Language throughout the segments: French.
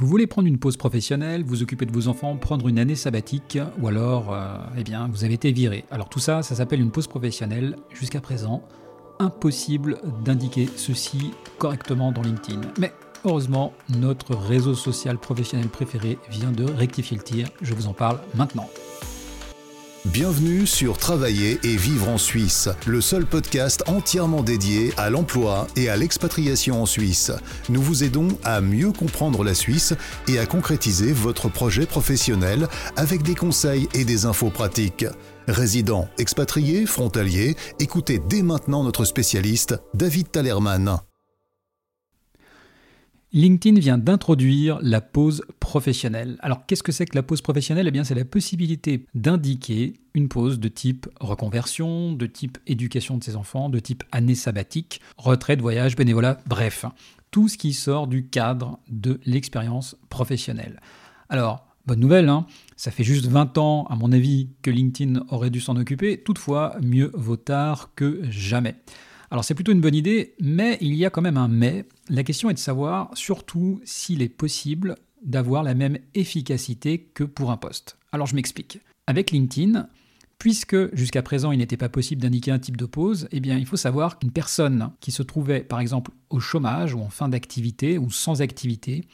Vous voulez prendre une pause professionnelle, vous occuper de vos enfants, prendre une année sabbatique, ou alors, euh, eh bien, vous avez été viré. Alors tout ça, ça s'appelle une pause professionnelle. Jusqu'à présent, impossible d'indiquer ceci correctement dans LinkedIn. Mais heureusement, notre réseau social professionnel préféré vient de rectifier le tir. Je vous en parle maintenant. Bienvenue sur Travailler et vivre en Suisse, le seul podcast entièrement dédié à l'emploi et à l'expatriation en Suisse. Nous vous aidons à mieux comprendre la Suisse et à concrétiser votre projet professionnel avec des conseils et des infos pratiques. Résidents, expatriés, frontaliers, écoutez dès maintenant notre spécialiste, David Talerman. LinkedIn vient d'introduire la pause professionnelle. Alors qu'est-ce que c'est que la pause professionnelle? Eh bien c'est la possibilité d'indiquer une pause de type reconversion, de type éducation de ses enfants, de type année sabbatique, retraite, voyage, bénévolat, bref, tout ce qui sort du cadre de l'expérience professionnelle. Alors, bonne nouvelle, hein ça fait juste 20 ans, à mon avis, que LinkedIn aurait dû s'en occuper, toutefois, mieux vaut tard que jamais. Alors c'est plutôt une bonne idée, mais il y a quand même un mais. La question est de savoir surtout s'il est possible d'avoir la même efficacité que pour un poste. Alors je m'explique. Avec LinkedIn, puisque jusqu'à présent il n'était pas possible d'indiquer un type de pause, eh bien il faut savoir qu'une personne qui se trouvait par exemple au chômage ou en fin d'activité ou sans activité,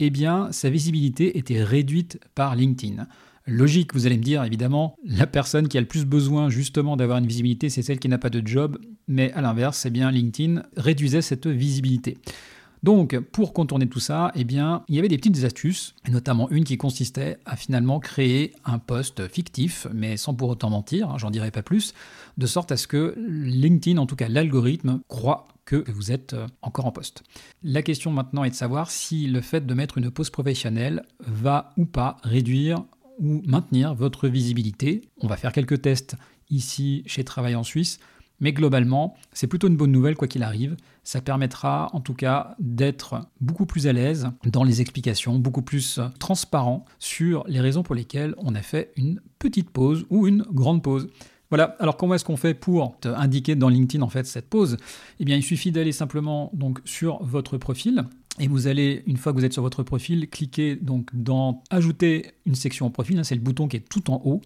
eh bien sa visibilité était réduite par LinkedIn. Logique, vous allez me dire, évidemment, la personne qui a le plus besoin justement d'avoir une visibilité, c'est celle qui n'a pas de job, mais à l'inverse, eh bien LinkedIn réduisait cette visibilité. Donc, pour contourner tout ça, eh il y avait des petites astuces, notamment une qui consistait à finalement créer un poste fictif, mais sans pour autant mentir, hein, j'en dirai pas plus, de sorte à ce que LinkedIn, en tout cas l'algorithme, croit que vous êtes euh, encore en poste. La question maintenant est de savoir si le fait de mettre une pause professionnelle va ou pas réduire ou maintenir votre visibilité. On va faire quelques tests ici chez Travail en Suisse, mais globalement, c'est plutôt une bonne nouvelle quoi qu'il arrive. Ça permettra en tout cas d'être beaucoup plus à l'aise dans les explications, beaucoup plus transparent sur les raisons pour lesquelles on a fait une petite pause ou une grande pause. Voilà, alors comment est-ce qu'on fait pour indiquer dans LinkedIn en fait cette pause? Eh bien, il suffit d'aller simplement donc sur votre profil et vous allez, une fois que vous êtes sur votre profil, cliquer donc dans Ajouter une section au profil. Hein, c'est le bouton qui est tout en haut.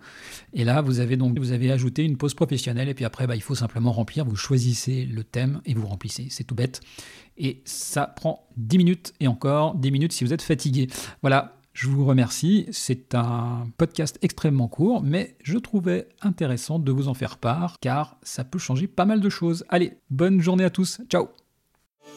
Et là, vous avez donc vous avez ajouté une pause professionnelle. Et puis après, bah, il faut simplement remplir. Vous choisissez le thème et vous remplissez. C'est tout bête. Et ça prend 10 minutes et encore 10 minutes si vous êtes fatigué. Voilà. Je vous remercie. C'est un podcast extrêmement court, mais je trouvais intéressant de vous en faire part car ça peut changer pas mal de choses. Allez, bonne journée à tous. Ciao